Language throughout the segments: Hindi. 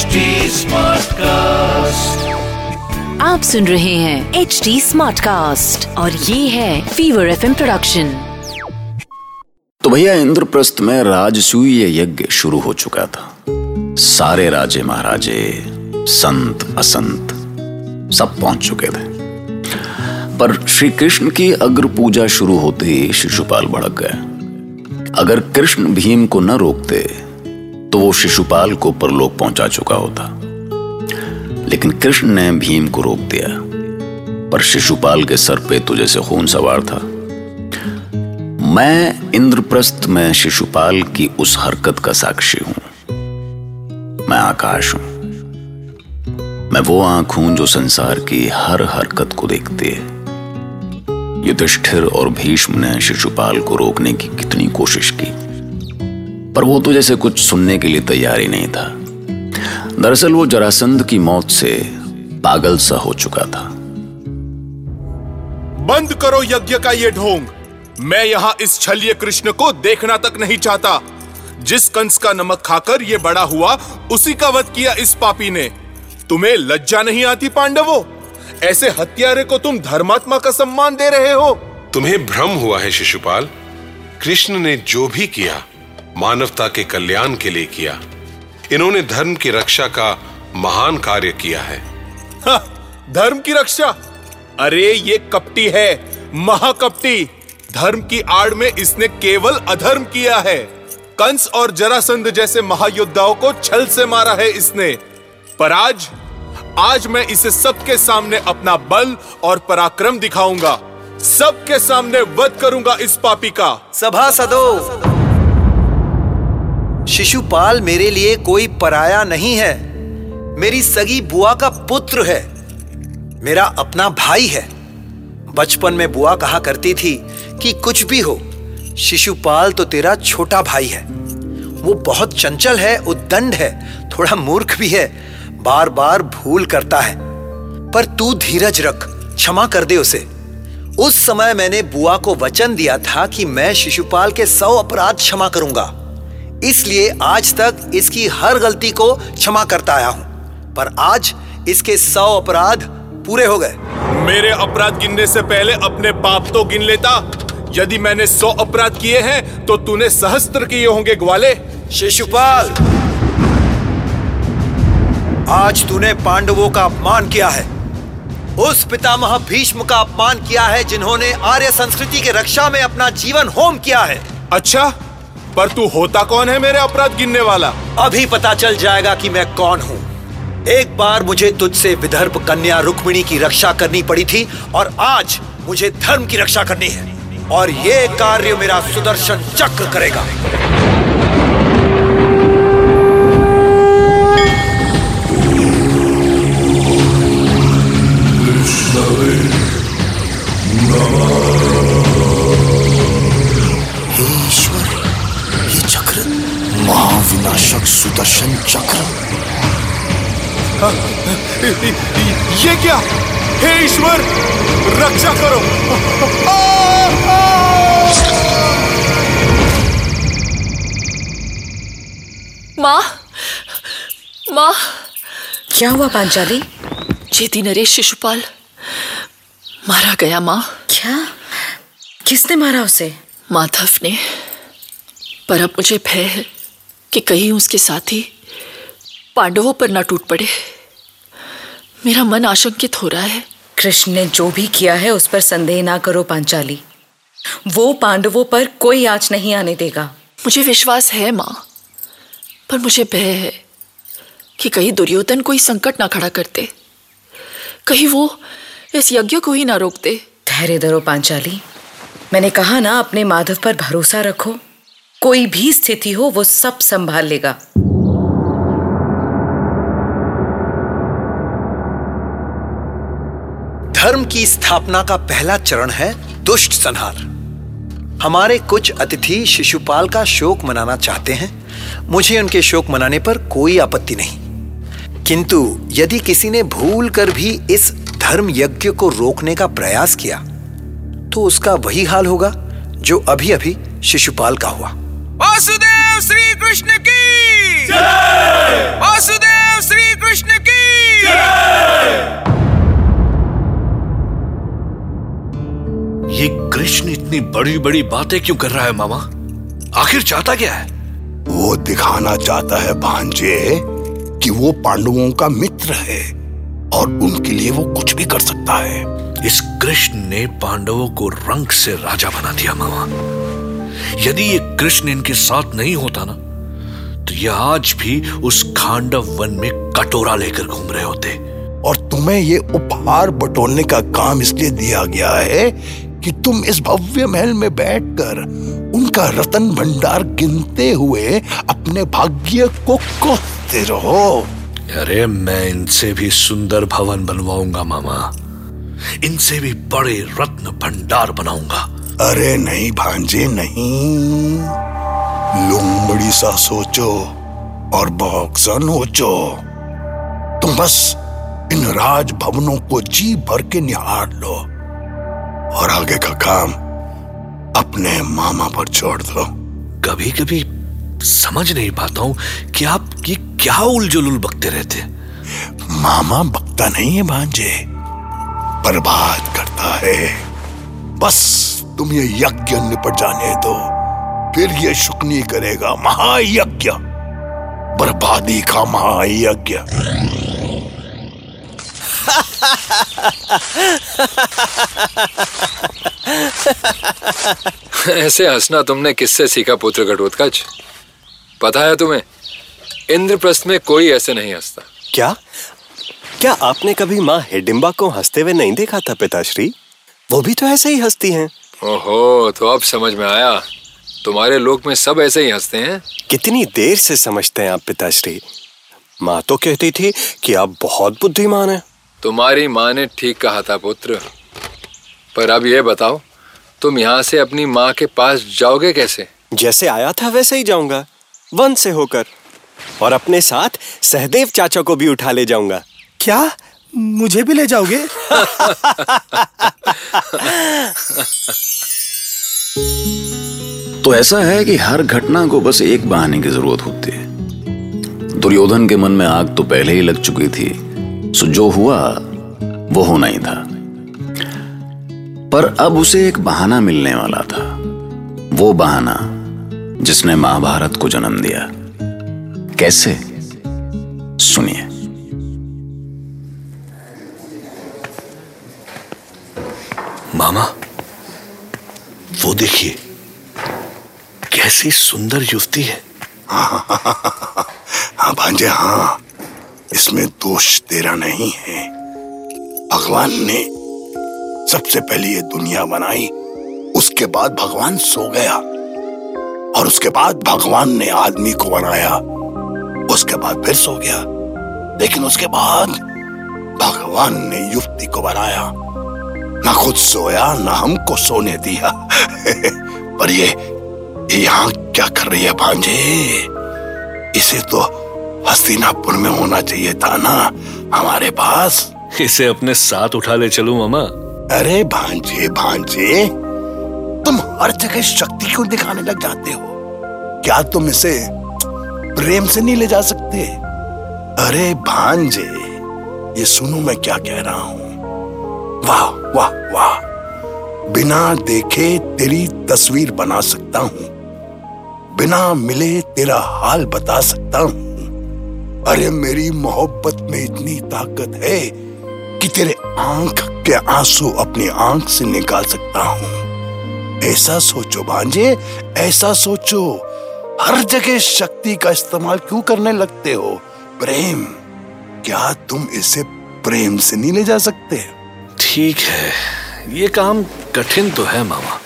HD Smartcast. आप सुन रहे हैं एच डी स्मार्ट कास्ट और ये है फीवर एफ़ प्रोडक्शन तो भैया इंद्रप्रस्थ में राजसूय यज्ञ शुरू हो चुका था। सारे राजे महाराजे संत असंत सब पहुँच चुके थे। पर श्री कृष्ण की अग्र पूजा शुरू होते ही शिशुपाल भड़क गए। अगर कृष्ण भीम को न रोकते तो वो शिशुपाल को परलोक पहुँचा चुका होता। लेकिन कृष्ण ने भीम को रोक दिया। पर शिशुपाल के सर पे तो जैसे खून सवार था। मैं इंद्रप्रस्थ में शिशुपाल की उस हरकत का साक्षी हूँ। मैं आकाश हूँ। मैं वो आँख हूँ जो संसार की हर हरकत को देखती है। युधिष्ठिर और भीष्म ने शिशुपाल को रोकने की कितनी कोशिश की। पर वो तो जैसे कुछ सुनने के लिए तैयार ही नहीं था। दरअसल वो जरासंध की मौत से पागल सा हो चुका था। बंद करो यज्ञ का ये ढोंग। मैं यहाँ इस छल्य कृष्ण को देखना तक नहीं चाहता। जिस कंस का नमक खाकर ये बड़ा हुआ उसी का वध किया इस पापी ने। तुम्हें लज्जा नहीं आती पांडवों? ऐसे हत्यारे को तुम धर्मात्मा का सम्मान दे रहे हो। तुम्हें भ्रम हुआ है शिशुपाल। कृष्ण ने जो भी किया मानवता के कल्याण के लिए किया। इन्होंने धर्म की रक्षा का महान कार्य किया है। धर्म की रक्षा? अरे ये कपटी है महाकपटी। धर्म की आड़ में इसने केवल अधर्म किया है। कंस और जरासंध जैसे महायोद्धाओं को छल से मारा है इसने। पर आज आज मैं इसे सबके सामने अपना बल और पराक्रम दिखाऊँगा। सबके सामने वध करूँगा इस पापी का। सभा सदो। शिशुपाल मेरे लिए कोई पराया नहीं है। मेरी सगी बुआ का पुत्र है। मेरा अपना भाई है। बचपन में बुआ कहा करती थी कि कुछ भी हो, शिशुपाल तो तेरा छोटा भाई है। वो बहुत चंचल है, उद्दंड है, थोड़ा मूर्ख भी है बार बार भूल करता है। पर तू धीरज रख, क्षमा कर दे उसे। उस समय मैंने बुआ को वचन दिया था कि मैं शिशुपाल के सौ अपराध क्षमा करूँगा। इसलिए आज तक इसकी हर गलती को क्षमा करता आया हूँ। पर आज इसके सौ अपराध पूरे हो गए। मेरे अपराध गिनने से पहले अपने पाप तो गिन लेता। यदि मैंने सौ अपराध किए हैं तो तूने सहस्त्र किए होंगे ग्वाले। शिशुपाल आज तूने पांडवों का अपमान किया है। उस पितामह भीष्म का अपमान किया है जिन्होंने आर्य संस्कृति के रक्षा में अपना जीवन होम किया है। अच्छा? पर तू होता कौन है मेरे अपराध गिनने वाला? अभी पता चल जाएगा कि मैं कौन हूँ। एक बार मुझे तुझसे विदर्भ कन्या रुक्मिणी की रक्षा करनी पड़ी थी और आज मुझे धर्म की रक्षा करनी है और ये कार्य मेरा सुदर्शन चक्र करेगा। ईश्वर महाविनाशक सुदर्शन चक्र। ये क्या? हे ईश्वर रक्षा करो। माँ माँ। क्या हुआ पांचाली? चेती नरेश शिशुपाल मारा गया माँ। क्या? किसने मारा उसे? माधव ने। पर अब मुझे भय है। कि कहीं उसके साथी पांडवों पर ना टूट पड़े। मेरा मन आशंकित हो रहा है। कृष्ण ने जो भी किया है उस पर संदेह ना करो पांचाली। वो पांडवों पर कोई आँच नहीं आने देगा। मुझे विश्वास है माँ। पर मुझे भय है कि कहीं दुर्योधन कोई संकट ना खड़ा करते कहीं वो इस यज्ञ को ही ना रोकते धैर्य धरो पांचाली। मैंने कहा ना अपने माधव पर भरोसा रखो। कोई भी स्थिति हो, वो सब संभाल लेगा। धर्म की स्थापना का पहला चरण है दुष्ट संहार। हमारे कुछ अतिथि शिशुपाल का शोक मनाना चाहते हैं। मुझे उनके शोक मनाने पर कोई आपत्ति नहीं। किंतु यदि किसी ने भूल कर भी इस धर्म यज्ञ को रोकने का प्रयास किया तो उसका वही हाल होगा जो अभी अभी शिशुपाल का हुआ। वासुदेव श्री कृष्ण की। वासुदेव श्री कृष्ण की। ये कृष्ण इतनी बड़ी बड़ी बातें क्यों कर रहा है मामा? आखिर चाहता क्या है? वो दिखाना चाहता है भांजे कि वो पांडवों का मित्र है और उनके लिए वो कुछ भी कर सकता है। इस कृष्ण ने पांडवों को रंग से राजा बना दिया मामा। यदि ये कृष्ण इनके साथ नहीं होता ना तो ये आज भी उस खांडव वन में कटोरा लेकर घूम रहे होते। और तुम्हें ये उपहार बटोरने का काम इसलिए दिया गया है कि तुम इस भव्य महल में बैठकर उनका रतन भंडार गिनते हुए अपने भाग्य को कोसते रहो। अरे मैं इनसे भी सुंदर भवन बनवाऊँगा मामा। इनसे भी बड़े रत्न भंडार बनाऊँगा। अरे नहीं भांजे नहीं। लुमड़ी सा सोचो और बॉक्सा नोचो। तुम बस इन राज भवनों को जी भर के निहार लो और आगे का काम अपने मामा पर छोड़ दो। कभी कभी समझ नहीं पाता हूँ कि आप ये क्या उलझुल बकते रहते मामा बकता नहीं है भांजे बर्बाद करता है। बस तुम ये यज्ञ निपट जाने दो। फिर ये शुक्नी करेगा महायज्ञ। बर्बादी का महायज्ञ। ऐसे हंसना तुमने किससे सीखा पुत्र घटोत्कच? पता है तुम्हें इंद्रप्रस्थ में कोई ऐसे नहीं हंसता। क्या? क्या आपने कभी माँ हिडिम्बा को हँसते हुए नहीं देखा था पिताश्री? वो भी तो ऐसे ही हंसती हैं। ओहो तो अब समझ में आया। तुम्हारे लोक में सब ऐसे ही हँसते हैं। कितनी देर से समझते हैं आप पिताश्री? माँ तो कहती थी कि आप बहुत बुद्धिमान हैं। तुम्हारी माँ ने ठीक कहा था पुत्र। पर अब ये बताओ तुम यहाँ से अपनी माँ के पास जाओगे कैसे? जैसे आया था वैसे ही जाऊँगा। वन से होकर। और अपने साथ सहदेव चाचा को भी उठा ले जाऊँगा। क्या? मुझे भी ले जाओगे? तो ऐसा है कि हर घटना को बस एक बहाने की ज़रूरत होती है। दुर्योधन के मन में आग तो पहले ही लग चुकी थी, सो जो हुआ, वो होना ही था। पर अब उसे एक बहाना मिलने वाला था। वो बहाना जिसने महाभारत को जन्म दिया। कैसे? सुनिए। मामा, वो देखिए। कैसी सुंदर युवती है। हाँ भांजे हाँ। इसमें दोष तेरा नहीं है। भगवान ने सबसे पहले ये दुनिया बनाई, उसके बाद भगवान सो गया, और उसके बाद भगवान ने आदमी को बनाया, उसके बाद फिर सो गया। लेकिन उसके बाद भगवान ने युवती को बनाया। ना खुद सोया, ना हमको सोने दिया। पर ये यहाँ क्या कर रही है भांजे? इसे तो हस्तिनापुर में होना चाहिए था ना हमारे पास। इसे अपने साथ उठा ले चलूँ मामा। अरे भांजे भांजे तुम हर जगह शक्ति क्यों दिखाने लग जाते हो? क्या तुम इसे प्रेम से नहीं ले जा सकते? अरे भांजे ये सुनो मैं क्या कह रहा हूँ। वाह वाह वाह। बिना देखे तेरी तस्वीर बना सकता हूँ। बिना मिले तेरा हाल बता सकता हूँ। अरे मेरी मोहब्बत में इतनी ताकत है कि तेरे आँख के आँसू अपनी आँख से निकाल सकता हूँ। ऐसा सोचो भांजे, ऐसा सोचो। हर जगह शक्ति का इस्तेमाल क्यों करने लगते हो? प्रेम। क्या तुम इसे प्रेम से नहीं ले जा सकते? ठीक है, ये काम कठिन तो है मामा,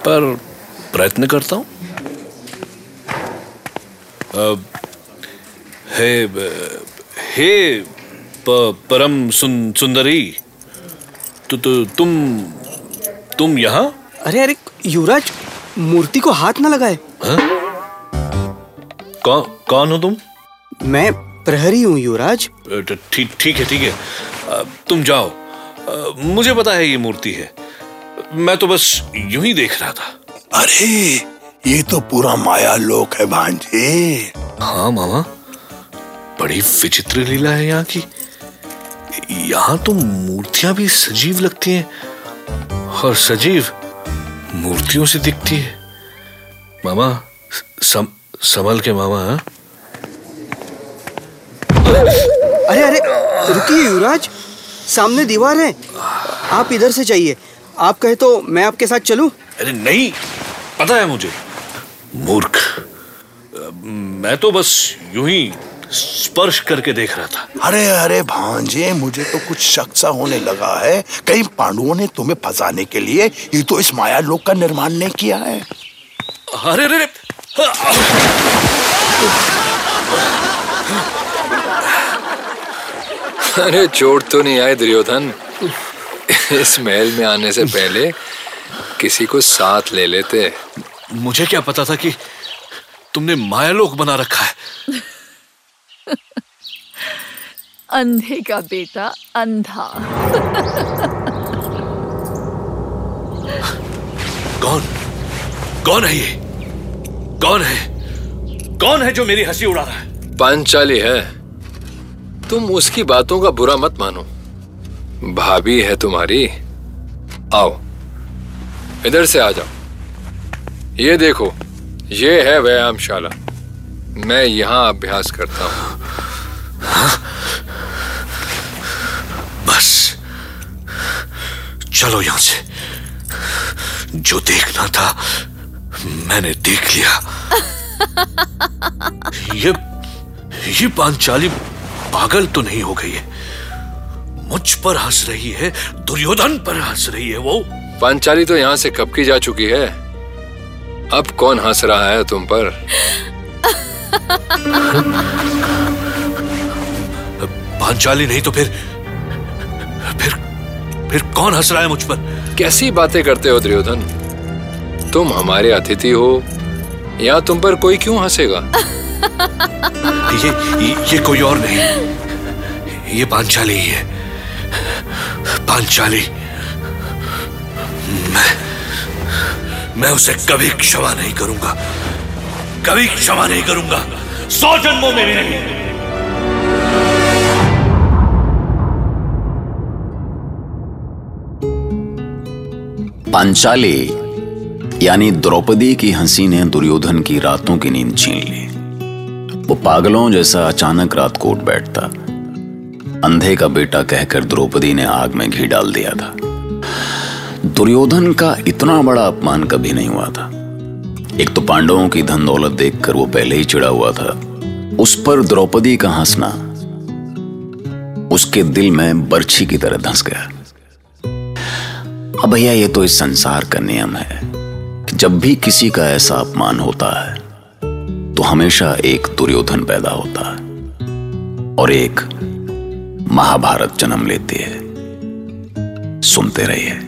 पर प्रयत्न करता हूँ। हे हे प, परम सुन, सुंदरी तो, तो तुम तुम यहाँ? अरे अरे युवराज मूर्ति को हाथ ना लगाए। कौन कौन हो तुम? मैं प्रहरी हूँ युवराज। ठीक ठीक है ठीक है। तुम जाओ। मुझे पता है ये मूर्ति है। मैं तो बस यूँ ही देख रहा था। अरे ये तो पूरा माया लोक है भांजे। हाँ मामा। बड़ी विचित्र लीला है यहाँ की। यहाँ तो मूर्तियाँ भी सजीव लगती हैं और सजीव मूर्तियों से दिखती है। मामा सम, संभल के मामा हाँ? अरे अरे रुकिए युवराज। सामने दीवार है। आप इधर से चाहिए आप कहे तो मैं आपके साथ चलूँ? अरे नहीं पता है मुझे। मूर्ख। मैं तो बस यूँ ही स्पर्श करके देख रहा था। अरे अरे भांजे मुझे तो कुछ शक सा होने लगा है। कहीं पांडुओं ने तुम्हें फंसाने के लिए ये तो इस माया लोक का निर्माण नहीं किया है। अरे अरे अरे। चोट तो नहीं आए दुर्योधन। इस महल में आने से पहले किसी को साथ ले लेते। मुझे क्या पता था कि तुमने मायालोक बना रखा है? अंधे का बेटा अंधा। कौन? कौन है ये? कौन है? कौन है जो मेरी हँसी उड़ा रहा है? पांचाली है। तुम उसकी बातों का बुरा मत मानो। भाभी है तुम्हारी। आओ इधर से आ जाओ। ये देखो ये है व्यायामशाला। मैं यहाँ अभ्यास करता हूँ। बस। चलो यहाँ से। जो देखना था मैंने देख लिया। ये ये पांचाली पागल तो नहीं हो गई है। मुझ पर हंस रही है दुर्योधन पर हंस रही है वो। पांचाली तो यहाँ से कब की जा चुकी है? अब कौन हंस रहा है तुम पर? पांचाली नहीं तो फिर फिर फिर कौन हंस रहा है मुझ पर? कैसी बातें करते हो दुर्योधन? तुम हमारे अतिथि हो या तुम पर कोई क्यों हंसेगा? ये, ये ये कोई और नहीं। ये पांचाली ही है। पांचाली मैं मैं उसे कभी क्षमा नहीं करूँगा। कभी क्षमा नहीं करूँगा। सौ जन्मों में भी नहीं। पांचाली, यानी द्रौपदी की हँसी ने दुर्योधन की रातों की नींद छीन ली। वो पागलों जैसा अचानक रात को उठ बैठता। अंधे का बेटा कहकर द्रौपदी ने आग में घी डाल दिया था। दुर्योधन का इतना बड़ा अपमान कभी नहीं हुआ था। एक तो पांडवों की धन दौलत देखकर वो पहले ही चिड़ा हुआ था। उस पर द्रौपदी का हंसना, उसके दिल में बर्छी की तरह धंस गया। अब भैया, ये तो इस संसार का नियम है कि जब भी किसी का ऐसा अपमान होता है तो हमेशा एक दुर्योधन पैदा होता है और एक महाभारत जन्म लेती है। सुनते रहिए।